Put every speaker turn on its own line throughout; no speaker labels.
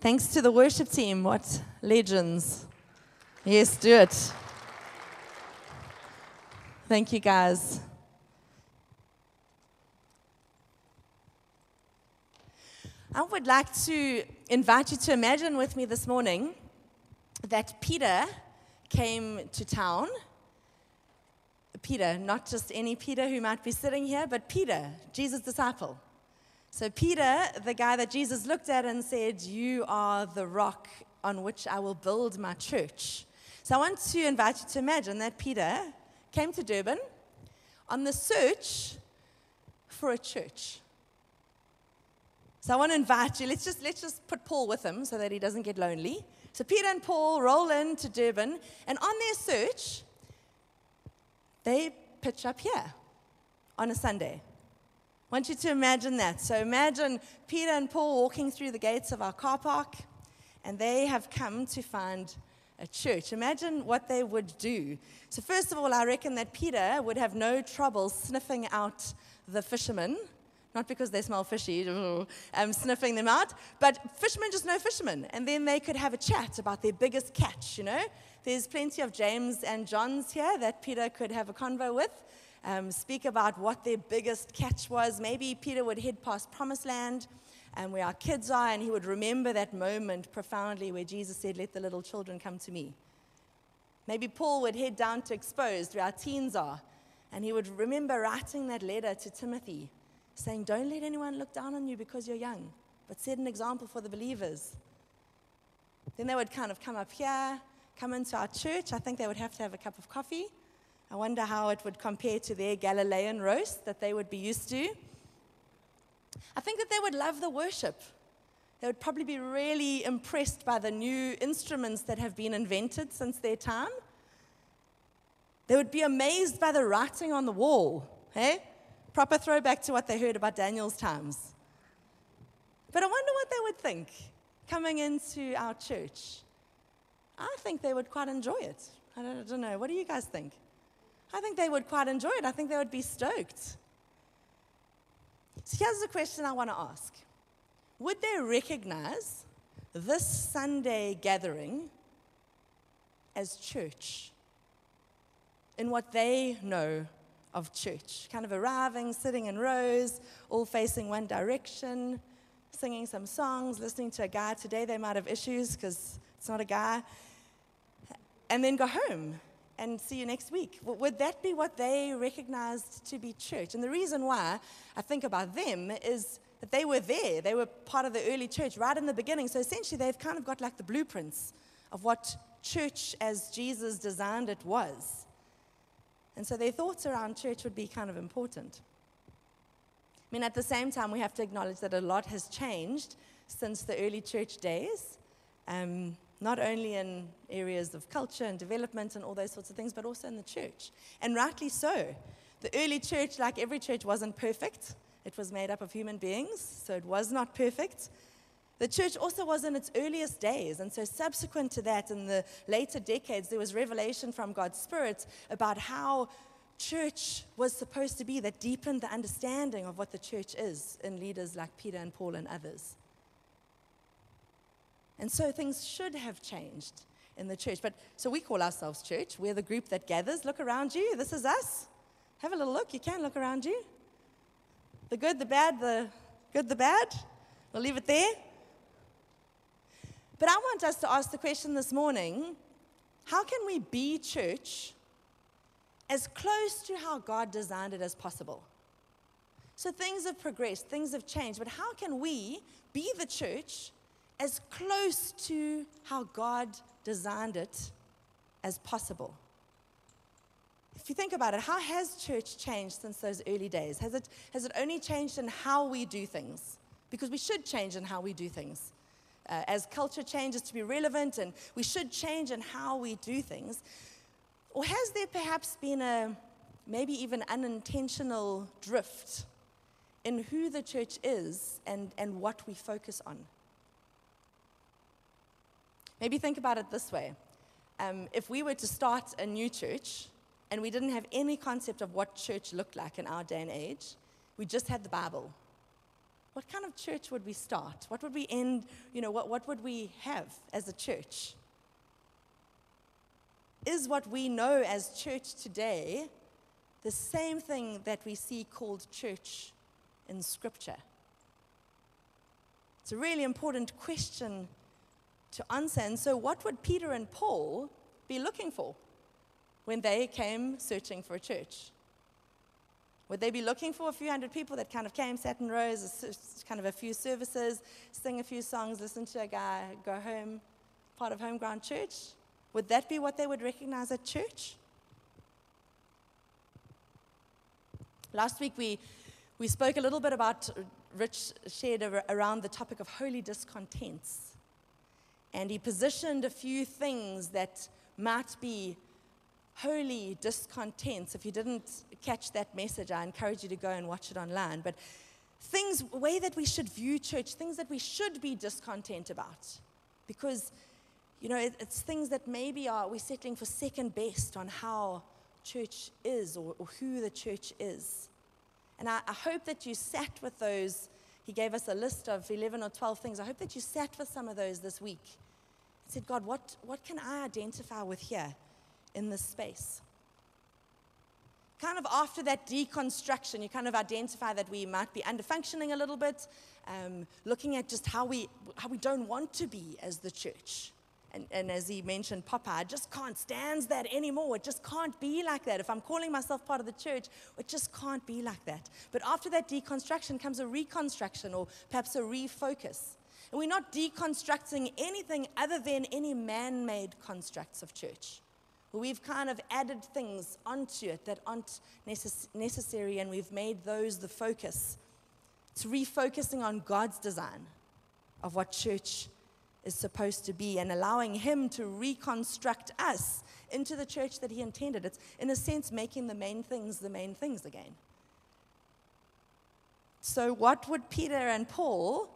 Thanks to the worship team. What legends. Yes, do it. Thank you, guys. I would like to invite you to imagine with me this morning that Peter came to town. Peter, not just any Peter who might be sitting here, but Peter, Jesus' disciple. So, Peter, the guy that Jesus looked at and said, You are the rock on which I will build my church. So, I want to invite you to imagine that Peter came to Durban on the search for a church. So I want to invite you. Let's just let's just put Paul with him so that he doesn't get lonely. So Peter and Paul roll into Durban, and on their search, they pitch up here on a Sunday. I want you to imagine that. So imagine Peter and Paul walking through the gates of our car park, and they have come to find a church. Imagine what they would do. So, first of all, I reckon that Peter would have no trouble sniffing out the fishermen not because they smell fishy, um, sniffing them out, but fishermen just know fishermen. And then they could have a chat about their biggest catch, you know? There's plenty of James and Johns here that Peter could have a convo with, um, speak about what their biggest catch was. Maybe Peter would head past Promised Land and where our kids are, and he would remember that moment profoundly where Jesus said, Let the little children come to me. Maybe Paul would head down to Exposed, where our teens are, and he would remember writing that letter to Timothy saying, Don't let anyone look down on you because you're young, but set an example for the believers. Then they would kind of come up here, come into our church. I think they would have to have a cup of coffee. I wonder how it would compare to their Galilean roast that they would be used to. I think that they would love the worship. They would probably be really impressed by the new instruments that have been invented since their time. They would be amazed by the writing on the wall. Hey? Proper throwback to what they heard about Daniel's times. But I wonder what they would think coming into our church. I think they would quite enjoy it. I don't, I don't know. What do you guys think? I think they would quite enjoy it. I think they would be stoked. So here's the question I want to ask Would they recognize this Sunday gathering as church in what they know of church, kind of arriving, sitting in rows, all facing one direction, singing some songs, listening to a guy. Today they might have issues because it's not a guy. And then go home and see you next week. Would that be what they recognized to be church? And the reason why I think about them is that they were there. They were part of the early church right in the beginning. So essentially, they've kind of got like the blueprints of what church as Jesus designed it was. And so their thoughts around church would be kind of important. I mean, at the same time, we have to acknowledge that a lot has changed since the early church days, um, not only in areas of culture and development and all those sorts of things, but also in the church. And rightly so. The early church, like every church, wasn't perfect. It was made up of human beings, so it was not perfect. The church also was in its earliest days, and so subsequent to that, in the later decades, there was revelation from God's Spirit about how church was supposed to be that deepened the understanding of what the church is in leaders like Peter and Paul and others. And so things should have changed in the church. But so we call ourselves church. We're the group that gathers. Look around you. This is us. Have a little look. You can look around you. The good, the bad, the good, the bad. We'll leave it there. But I want us to ask the question this morning how can we be church as close to how God designed it as possible? So things have progressed, things have changed, but how can we be the church as close to how God designed it as possible? If you think about it, how has church changed since those early days? Has it, has it only changed in how we do things? Because we should change in how we do things uh, as culture changes to be relevant and we should change in how we do things? Or has there perhaps been a maybe even unintentional drift in who the church is and, and what we focus on? Maybe think about it this way. Um, if we were to start a new church and we didn't have any concept of what church looked like in our day and age, we just had the Bible what kind of church would we start? What would we end, you know, what, what would we have as a church? Is what we know as church today the same thing that we see called church in Scripture? It's a really important question to answer. And so, what would Peter and Paul be looking for when they came searching for a church? Would they be looking for a few hundred people that kind of came, sat in rows, kind of a few services, sing a few songs, listen to a guy, go home, part of homeground church? Would that be what they would recognize at church? Last week we, we spoke a little bit about, Rich shared around the topic of holy discontents. And he positioned a few things that might be holy discontents. If you didn't catch that message, I encourage you to go and watch it online. But things, way that we should view church, things that we should be discontent about. Because, you know, it, it's things that maybe are we're settling for second best on how church is or, or who the church is. And I, I hope that you sat with those. He gave us a list of 11 or 12 things. I hope that you sat with some of those this week said, God, what, what can I identify with here in this space? Kind of after that deconstruction, you kind of identify that we might be underfunctioning a little bit, um, looking at just how we, how we don't want to be as the church. And, and, as he mentioned, Popeye just can't stand that anymore. It just can't be like that. If I'm calling myself part of the church, it just can't be like that. But after that deconstruction comes a reconstruction or perhaps a refocus. And we're not deconstructing anything other than any man made constructs of church. We've kind of added things onto it that aren't necess- necessary, and we've made those the focus. It's refocusing on God's design of what church is supposed to be and allowing Him to reconstruct us into the church that He intended. It's, in a sense, making the main things the main things again. So, what would Peter and Paul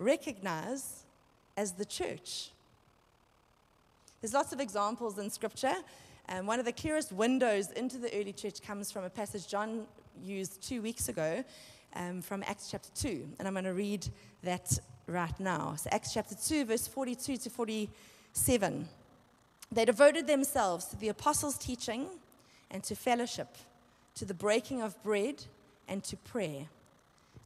recognize as the church? There's lots of examples in Scripture. And one of the clearest windows into the early church comes from a passage John used two weeks ago um, from Acts chapter 2. And I'm going to read that right now. So, Acts chapter 2, verse 42 to 47. They devoted themselves to the apostles' teaching and to fellowship, to the breaking of bread and to prayer.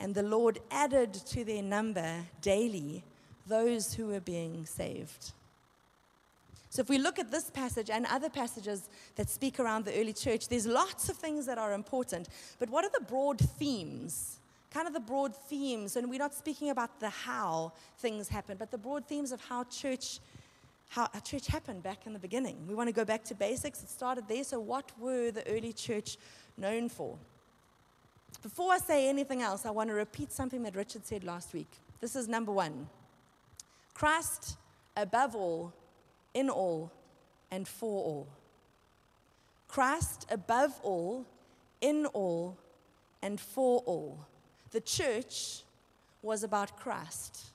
And the Lord added to their number daily those who were being saved. So, if we look at this passage and other passages that speak around the early church, there's lots of things that are important. But what are the broad themes kind of the broad themes, and we're not speaking about the how things happen, but the broad themes of how church, how a church happened back in the beginning. We want to go back to basics. It started there. So, what were the early church known for? Before I say anything else, I want to repeat something that Richard said last week. This is number one Christ above all, in all, and for all. Christ above all, in all, and for all. The church was about Christ.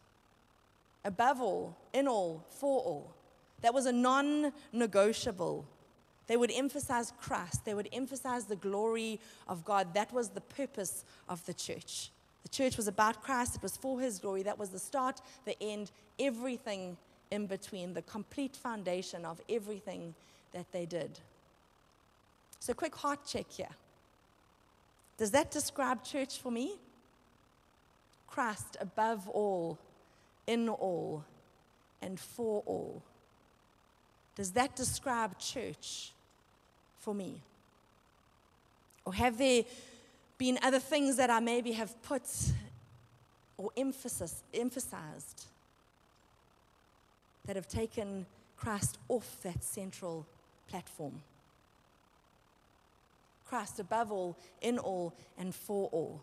Above all, in all, for all. That was a non negotiable. They would emphasize Christ, they would emphasize the glory of God. That was the purpose of the church. The church was about Christ, it was for his glory. That was the start, the end, everything in between, the complete foundation of everything that they did. So, quick heart check here. Does that describe church for me? Christ above all, in all, and for all. Does that describe church for me? Or have there been other things that I maybe have put or emphasis, emphasized that have taken Christ off that central platform? Christ above all, in all, and for all.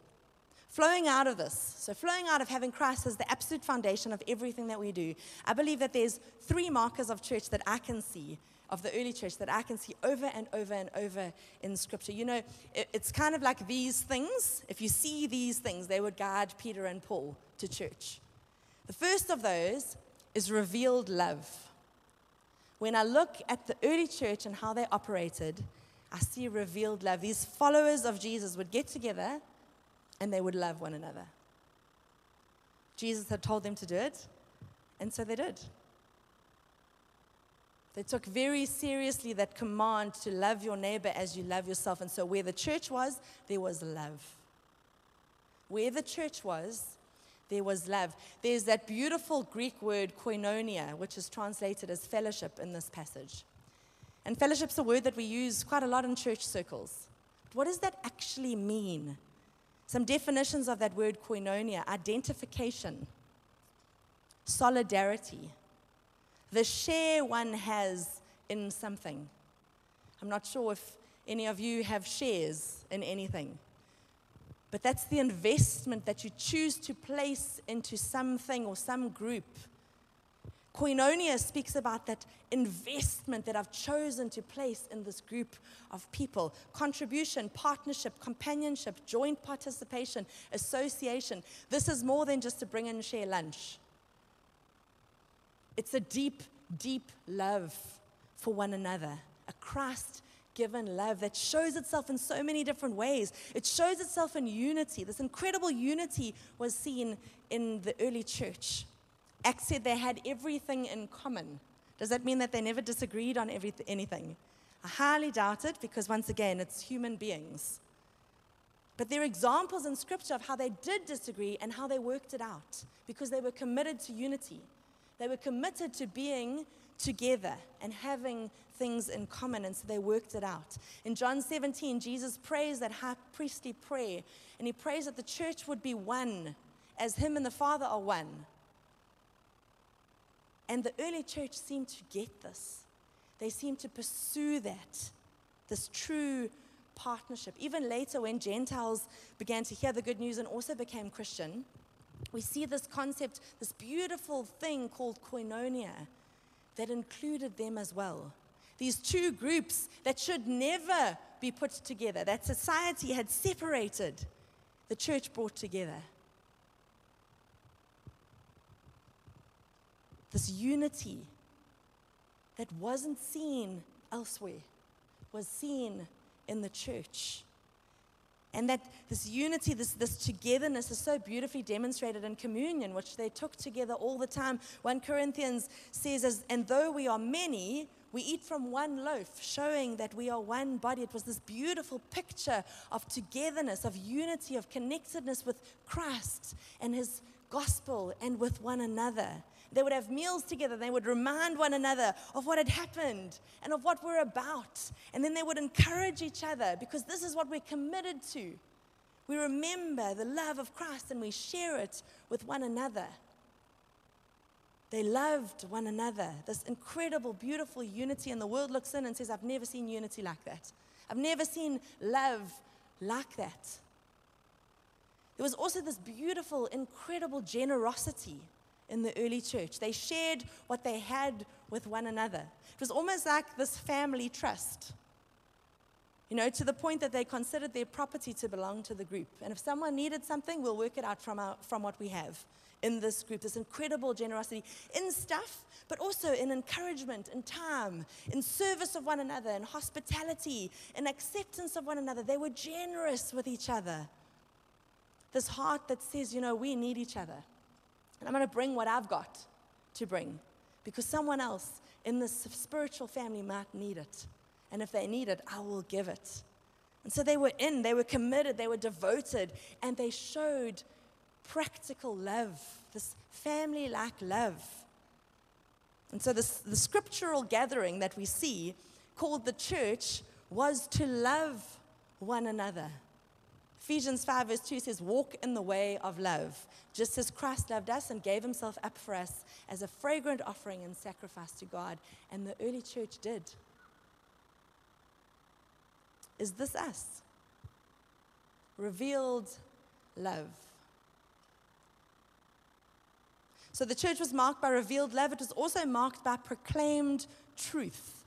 Flowing out of this, so flowing out of having Christ as the absolute foundation of everything that we do, I believe that there's three markers of church that I can see, of the early church, that I can see over and over and over in Scripture. You know, it, it's kind of like these things. If you see these things, they would guide Peter and Paul to church. The first of those is revealed love. When I look at the early church and how they operated, I see revealed love. These followers of Jesus would get together and they would love one another. Jesus had told them to do it, and so they did. They took very seriously that command to love your neighbor as you love yourself. And so, where the church was, there was love. Where the church was, there was love. There's that beautiful Greek word koinonia, which is translated as fellowship in this passage. And fellowship's a word that we use quite a lot in church circles. But what does that actually mean? Some definitions of that word koinonia identification, solidarity, the share one has in something. I'm not sure if any of you have shares in anything, but that's the investment that you choose to place into something or some group Koinonia speaks about that investment that I've chosen to place in this group of people contribution, partnership, companionship, joint participation, association. This is more than just to bring and share lunch. It's a deep, deep love for one another, a Christ given love that shows itself in so many different ways. It shows itself in unity. This incredible unity was seen in the early church. Acts said they had everything in common. Does that mean that they never disagreed on anything? I highly doubt it because, once again, it's human beings. But there are examples in Scripture of how they did disagree and how they worked it out because they were committed to unity. They were committed to being together and having things in common, and so they worked it out. In John 17, Jesus prays that high priestly prayer, and he prays that the church would be one as him and the Father are one. And the early church seemed to get this. They seemed to pursue that, this true partnership. Even later, when Gentiles began to hear the good news and also became Christian, we see this concept, this beautiful thing called koinonia, that included them as well. These two groups that should never be put together, that society had separated, the church brought together. this unity that wasn't seen elsewhere was seen in the church. And that this unity, this, this togetherness is so beautifully demonstrated in communion, which they took together all the time. 1 Corinthians says, And though we are many, we eat from one loaf, showing that we are one body. It was this beautiful picture of togetherness, of unity, of connectedness with Christ and his gospel and with one another. They would have meals together. They would remind one another of what had happened and of what we're about. And then they would encourage each other because this is what we're committed to. We remember the love of Christ and we share it with one another. They loved one another. This incredible, beautiful unity. And the world looks in and says, I've never seen unity like that. I've never seen love like that. There was also this beautiful, incredible generosity in the early church. They shared what they had with one another. It was almost like this family trust, you know, to the point that they considered their property to belong to the group. And if someone needed something, we'll work it out from, our, from what we have in this group. This incredible generosity in stuff, but also in encouragement, in time, in service of one another, in hospitality, in acceptance of one another. They were generous with each other. This heart that says, you know, we need each other. And I'm going to bring what I've got to bring because someone else in this spiritual family might need it. And if they need it, I will give it. And so they were in, they were committed, they were devoted, and they showed practical love, this family like love. And so, this, the scriptural gathering that we see called the church was to love one another. Ephesians 5, verse 2 says, Walk in the way of love, just as Christ loved us and gave himself up for us as a fragrant offering and sacrifice to God. And the early church did. Is this us? Revealed love. So the church was marked by revealed love. It was also marked by proclaimed truth.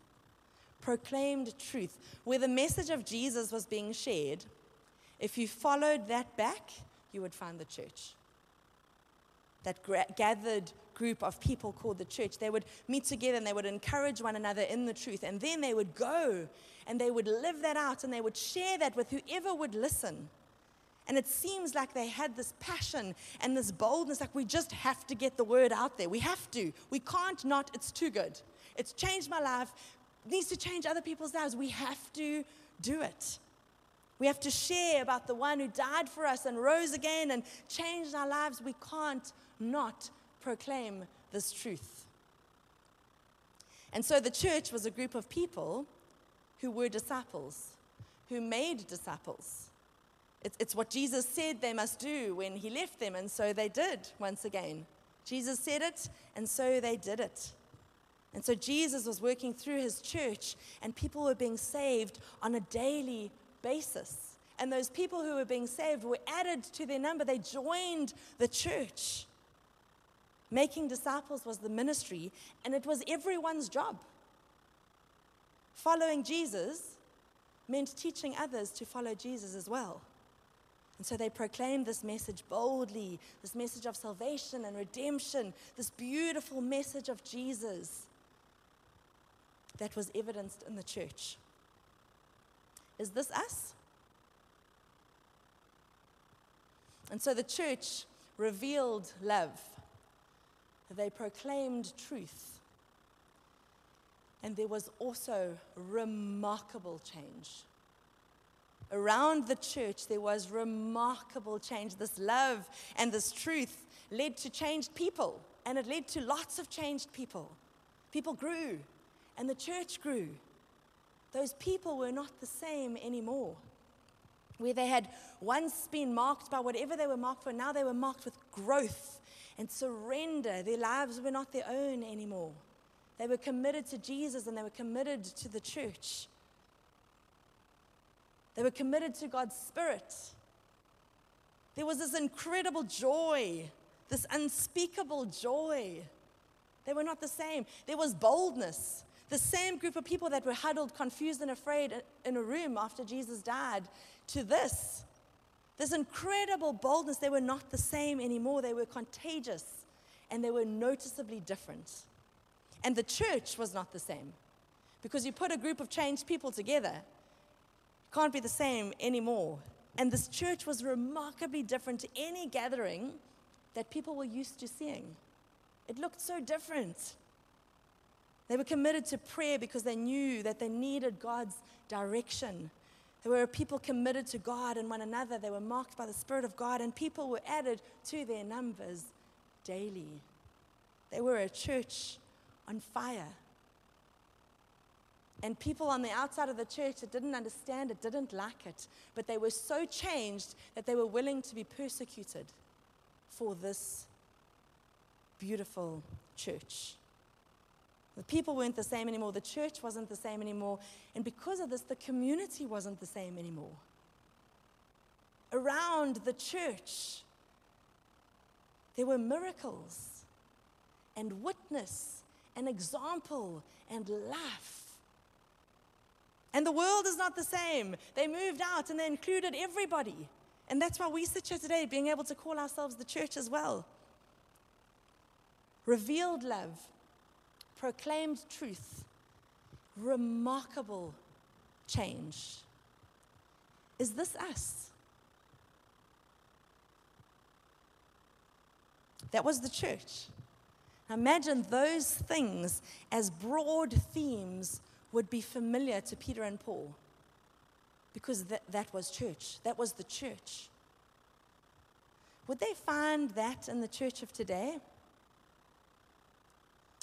Proclaimed truth. Where the message of Jesus was being shared, if you followed that back, you would find the church. That gra- gathered group of people called the church. They would meet together and they would encourage one another in the truth. And then they would go and they would live that out and they would share that with whoever would listen. And it seems like they had this passion and this boldness, like we just have to get the word out there. We have to. We can't not. It's too good. It's changed my life. Needs to change other people's lives. We have to do it. We have to share about the one who died for us and rose again and changed our lives. We can't not proclaim this truth. And so the church was a group of people who were disciples, who made disciples. It's, it's what Jesus said they must do when he left them, and so they did once again. Jesus said it, and so they did it. And so Jesus was working through his church, and people were being saved on a daily basis. And those people who were being saved were added to their number. They joined the church. Making disciples was the ministry, and it was everyone's job. Following Jesus meant teaching others to follow Jesus as well. And so they proclaimed this message boldly this message of salvation and redemption, this beautiful message of Jesus that was evidenced in the church. Is this us? And so the church revealed love. They proclaimed truth. And there was also remarkable change. Around the church, there was remarkable change. This love and this truth led to changed people, and it led to lots of changed people. People grew, and the church grew. Those people were not the same anymore. Where they had once been marked by whatever they were marked for, now they were marked with growth and surrender. Their lives were not their own anymore. They were committed to Jesus and they were committed to the church. They were committed to God's Spirit. There was this incredible joy, this unspeakable joy. They were not the same. There was boldness. The same group of people that were huddled, confused, and afraid in a room after Jesus died, to this. This incredible boldness, they were not the same anymore. They were contagious and they were noticeably different. And the church was not the same because you put a group of changed people together can't be the same anymore. And this church was remarkably different to any gathering that people were used to seeing. It looked so different. They were committed to prayer because they knew that they needed God's direction. They were people committed to God and one another. They were marked by the Spirit of God, and people were added to their numbers daily. They were a church on fire. And people on the outside of the church that didn't understand it, didn't like it, but they were so changed that they were willing to be persecuted for this beautiful church. The people weren't the same anymore, the church wasn't the same anymore, and because of this, the community wasn't the same anymore. Around the church, there were miracles and witness and example and life and the world is not the same. They moved out and they included everybody. And that's why we sit here today, being able to call ourselves the church as well. Revealed love, proclaimed truth, remarkable change. Is this us? That was the church. Imagine those things as broad themes would be familiar to Peter and Paul because that, that was church, that was the church. Would they find that in the church of today?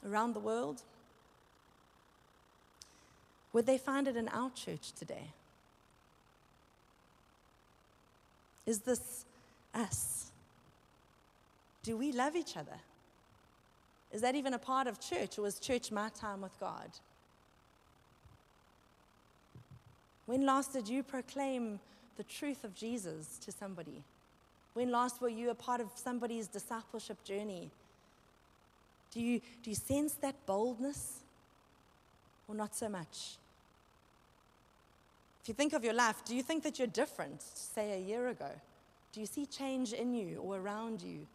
Around the world? Would they find it in our church today? Is this us? Do we love each other? Is that even a part of church, or is church my time with God? When last did you proclaim the truth of Jesus to somebody? When last were you a part of somebody's discipleship journey? Do you, do you sense that boldness? Or not so much? If you think of your life, do you think that you're different, say, a year ago? Do you see change in you or around you?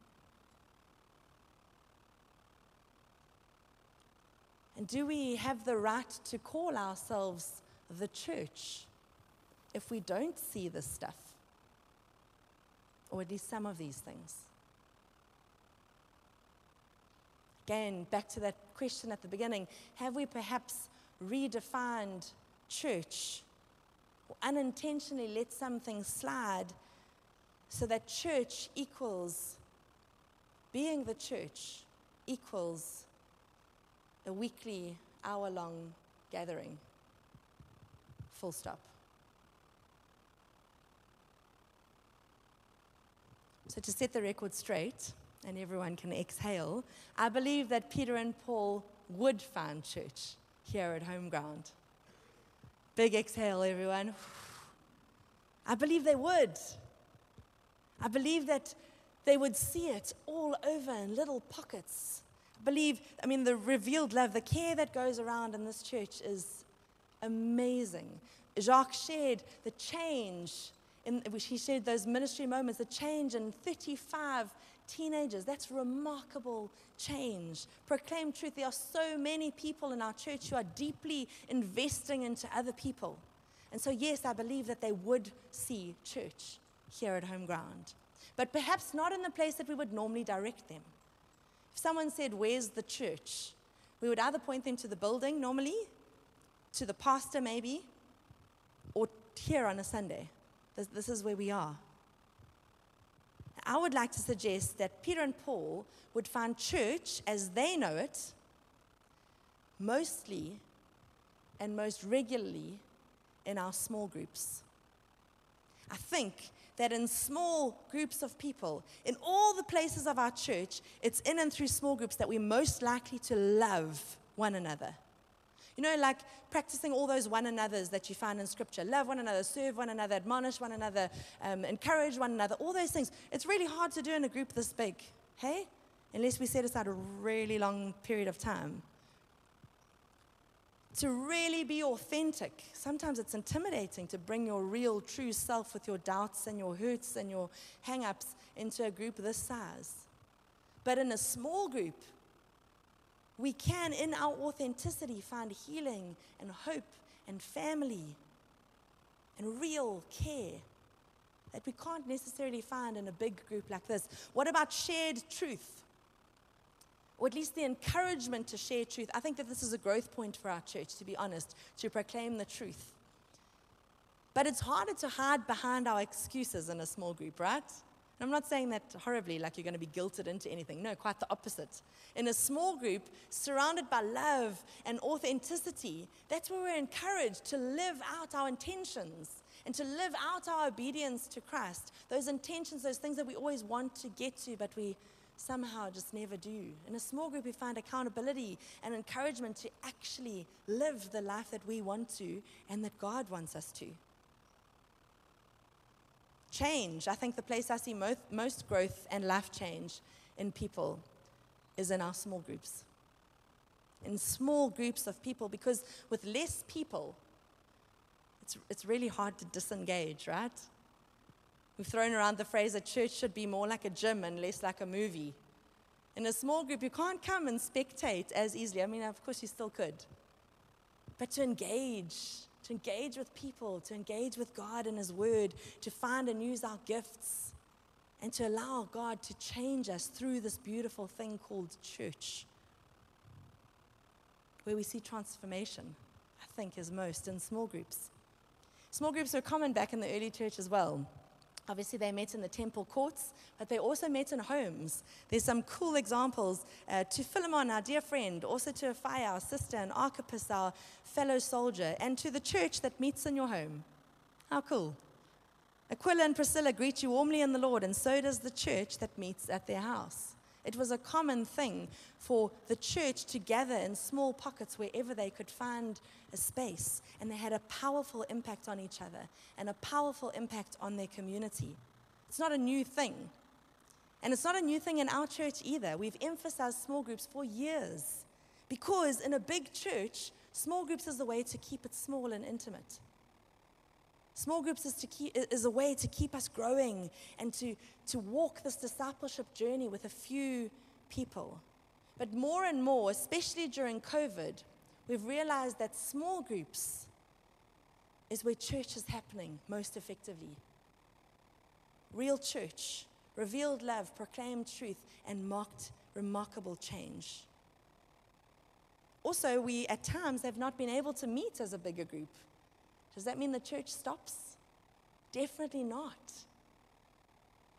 And do we have the right to call ourselves the church if we don't see this stuff? Or at least some of these things? Again, back to that question at the beginning have we perhaps redefined church or unintentionally let something slide so that church equals being the church equals a weekly hour long gathering? Full stop. So, to set the record straight, and everyone can exhale, I believe that Peter and Paul would find church here at home ground. Big exhale, everyone. I believe they would. I believe that they would see it all over in little pockets. I believe, I mean, the revealed love, the care that goes around in this church is amazing. Jacques shared the change, in, he shared those ministry moments, the change in 35 teenagers. That's remarkable change. Proclaim truth. There are so many people in our church who are deeply investing into other people. And so, yes, I believe that they would see church here at home ground, but perhaps not in the place that we would normally direct them. If someone said, Where's the church? we would either point them to the building normally, to the pastor maybe, or here on a Sunday. This, this is where we are. I would like to suggest that Peter and Paul would find church as they know it mostly and most regularly in our small groups. I think that in small groups of people, in all the places of our church, it's in and through small groups that we're most likely to love one another. You know, like practicing all those one another's that you find in Scripture love one another, serve one another, admonish one another, um, encourage one another, all those things. It's really hard to do in a group this big, hey? Unless we set aside a really long period of time. To really be authentic, sometimes it's intimidating to bring your real, true self with your doubts and your hurts and your hang ups into a group this size. But in a small group, we can, in our authenticity, find healing and hope and family and real care that we can't necessarily find in a big group like this. What about shared truth? Or at least the encouragement to share truth. I think that this is a growth point for our church, to be honest, to proclaim the truth. But it's harder to hide behind our excuses in a small group, right? And I'm not saying that horribly, like you're going to be guilted into anything. No, quite the opposite. In a small group, surrounded by love and authenticity, that's where we're encouraged to live out our intentions and to live out our obedience to Christ. Those intentions, those things that we always want to get to, but we somehow just never do. In a small group, we find accountability and encouragement to actually live the life that we want to and that God wants us to change. I think the place I see most, most growth and life change in people is in our small groups. In small groups of people, because with less people, it's, it's really hard to disengage, right? We've thrown around the phrase that church should be more like a gym and less like a movie. In a small group, you can't come and spectate as easily. I mean, of course, you still could. But to engage, to engage with people, to engage with God and His Word, to find and use our gifts, and to allow God to change us through this beautiful thing called church, where we see transformation, I think, is most in small groups. Small groups were common back in the early church as well. Obviously, they met in the temple courts, but they also met in homes. There's some cool examples uh, to Philemon, our dear friend, also to Apphia, our sister, and Archippus, our fellow soldier, and to the church that meets in your home. How cool. Aquila and Priscilla greet you warmly in the Lord, and so does the church that meets at their house. It was a common thing for the church to gather in small pockets wherever they could find a space, and they had a powerful impact on each other and a powerful impact on their community. It's not a new thing. And it's not a new thing in our church either. We've emphasized small groups for years because in a big church, small groups is a way to keep it small and intimate. Small groups is, to keep, is a way to keep us growing and to, to walk this discipleship journey with a few people. But more and more, especially during COVID, we've realized that small groups is where church is happening most effectively. Real church, revealed love, proclaimed truth, and marked remarkable change. Also, we at times have not been able to meet as a bigger group. Does that mean the church stops? Definitely not.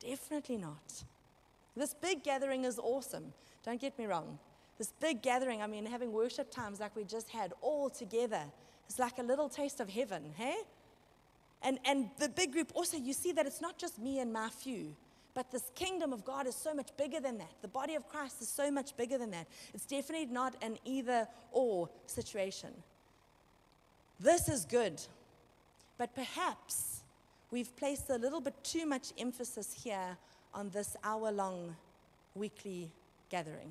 Definitely not. This big gathering is awesome. Don't get me wrong. This big gathering, I mean, having worship times like we just had all together, is like a little taste of heaven, hey? And, and the big group also, you see that it's not just me and my few, but this kingdom of God is so much bigger than that. The body of Christ is so much bigger than that. It's definitely not an either or situation. This is good, but perhaps we've placed a little bit too much emphasis here on this hour long weekly gathering.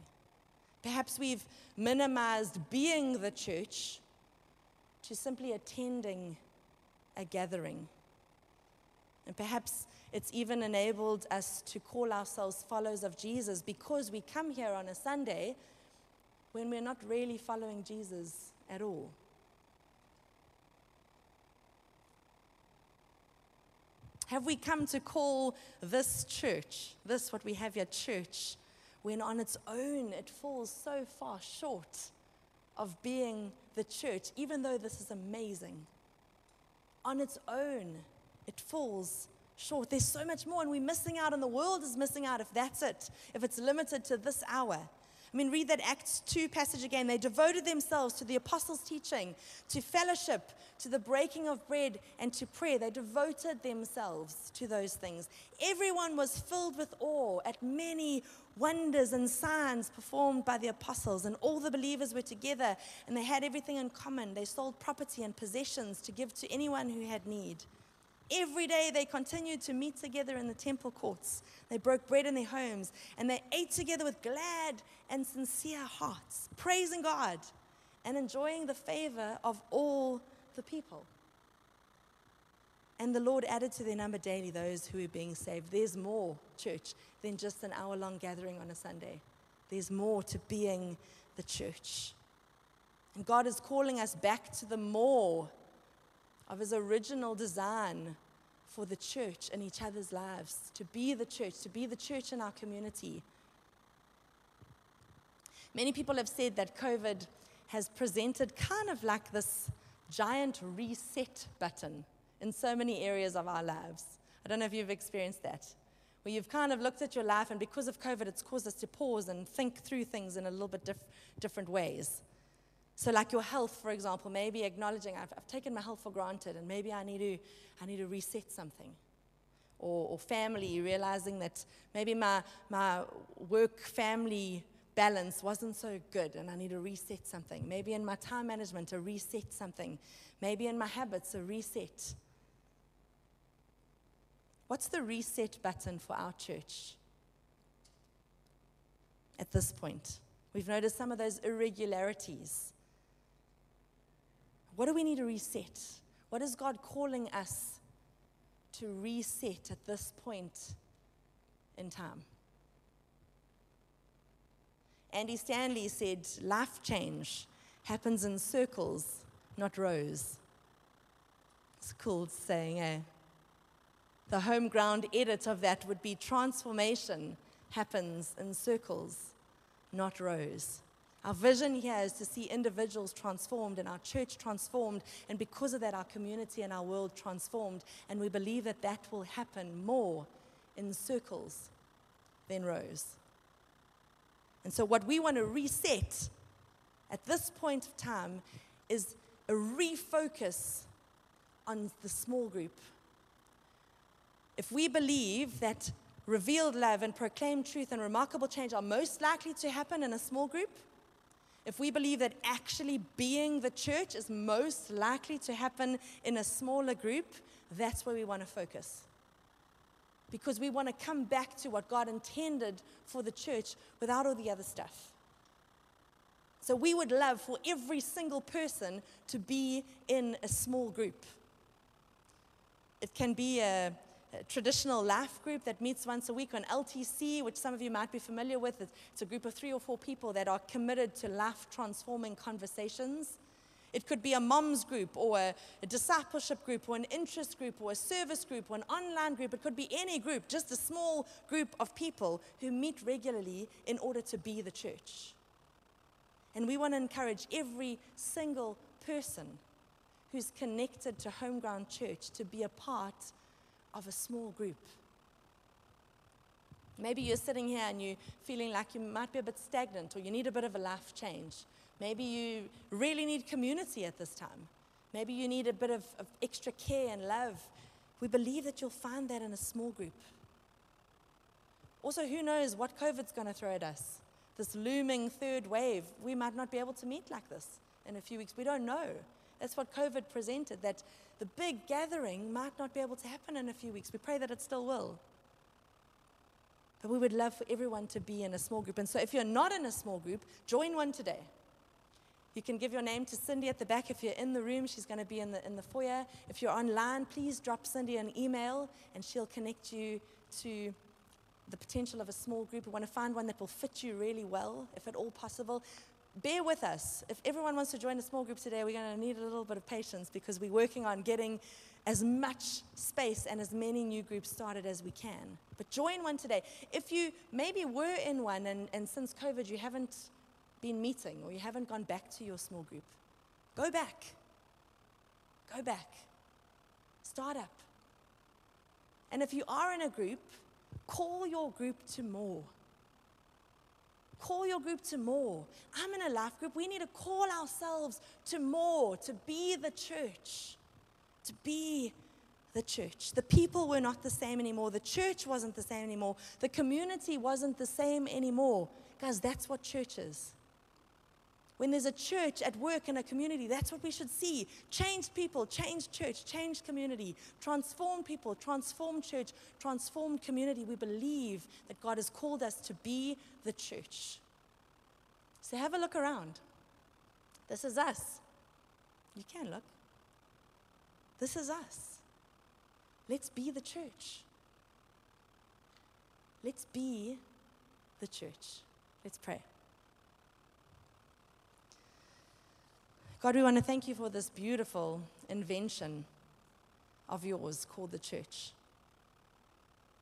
Perhaps we've minimized being the church to simply attending a gathering. And perhaps it's even enabled us to call ourselves followers of Jesus because we come here on a Sunday when we're not really following Jesus at all. Have we come to call this church, this what we have here, church, when on its own it falls so far short of being the church, even though this is amazing? On its own, it falls short. There's so much more, and we're missing out, and the world is missing out if that's it, if it's limited to this hour. I mean, read that Acts 2 passage again. They devoted themselves to the apostles' teaching, to fellowship, to the breaking of bread, and to prayer. They devoted themselves to those things. Everyone was filled with awe at many wonders and signs performed by the apostles, and all the believers were together, and they had everything in common. They sold property and possessions to give to anyone who had need. Every day they continued to meet together in the temple courts. They broke bread in their homes and they ate together with glad and sincere hearts, praising God and enjoying the favor of all the people. And the Lord added to their number daily those who were being saved. There's more, church, than just an hour long gathering on a Sunday. There's more to being the church. And God is calling us back to the more of his original design for the church and each other's lives, to be the church, to be the church in our community. Many people have said that COVID has presented kind of like this giant reset button in so many areas of our lives. I don't know if you've experienced that, where you've kind of looked at your life, and because of COVID, it's caused us to pause and think through things in a little bit diff- different ways. So, like your health, for example, maybe acknowledging I've, I've, taken my health for granted and maybe I need to, I need to reset something. Or, or family, realizing that maybe my, my work family balance wasn't so good and I need to reset something. Maybe in my time management, a reset something. Maybe in my habits, a reset. What's the reset button for our church at this point? We've noticed some of those irregularities. What do we need to reset? What is God calling us to reset at this point in time? Andy Stanley said, Life change happens in circles, not rows. It's a cool saying, eh? The home ground edit of that would be transformation happens in circles, not rows. Our vision here is to see individuals transformed and our church transformed, and because of that, our community and our world transformed. And we believe that that will happen more in circles than rows. And so, what we want to reset at this point of time is a refocus on the small group. If we believe that revealed love and proclaimed truth and remarkable change are most likely to happen in a small group, if we believe that actually being the church is most likely to happen in a smaller group, that's where we want to focus. because we want to come back to what God intended for the church without all the other stuff. So we would love for every single person to be in a small group. It can be a, traditional life group that meets once a week on LTC, which some of you might be familiar with. It's a group of three or four people that are committed to life transforming conversations. It could be a mom's group or a, a, discipleship group or an interest group or a service group or an online group. It could be any group, just a small group of people who meet regularly in order to be the church. And we want to encourage every single person who's connected to Homeground Church to be a part of a small group. Maybe you're sitting here and you're feeling like you might be a bit stagnant or you need a bit of a life change. Maybe you really need community at this time. Maybe you need a bit of, of extra care and love. We believe that you'll find that in a small group. Also, who knows what COVID's going to throw at us? This looming third wave. We might not be able to meet like this in a few weeks. We don't know. That's what COVID presented, that the big gathering might not be able to happen in a few weeks. We pray that it still will. But we would love for everyone to be in a small group. And so if you're not in a small group, join one today. You can give your name to Cindy at the back. If you're in the room, she's going to be in the, in the foyer. If you're online, please drop Cindy an email and she'll connect you to the potential of a small group. We want to find one that will fit you really well, if at all possible bear with us. If everyone wants to join a small group today, we're going to need a little bit of patience because we're working on getting as much space and as many new groups started as we can. But join one today. If you maybe were in one and, and since COVID you haven't been meeting or you haven't gone back to your small group, go back. Go back. Start up. And if you are in a group, call your group to more. Call your group to more. I'm in a life group. We need to call ourselves to more, to be the church. To be the church. The people were not the same anymore. The church wasn't the same anymore. The community wasn't the same anymore. Guys, that's what church is. When there's a church at work in a community, that's what we should see. Change people, change church, change community, transform people, transform church, transform community. We believe that God has called us to be the church. So have a look around. This is us. You can look. This is us. Let's be the church. Let's be the church. Let's pray. God, we want to thank you for this beautiful invention of yours called the church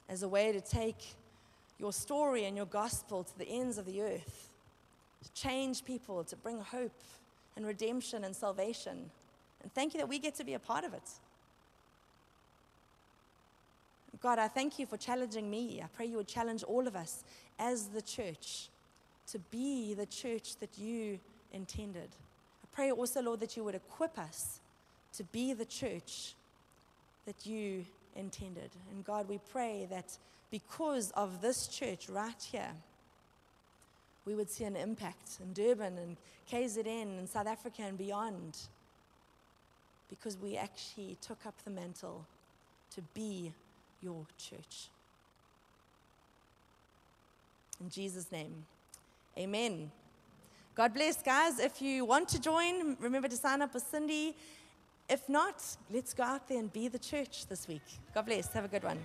as a way to take your story and your gospel to the ends of the earth, to change people, to bring hope and redemption and salvation. And thank you that we get to be a part of it. God, I thank you for challenging me. I pray you would challenge all of us as the church to be the church that you intended pray also, Lord, that you would equip us to be the church that you intended. And God, we pray that because of this church right here, we would see an impact in Durban and KZN and South Africa and beyond because we actually took up the mantle to be your church. In Jesus' name, amen. God bless, guys. If you want to join, remember to sign up with Cindy. If not, let's go out there and be the church this week. God bless. Have a good one.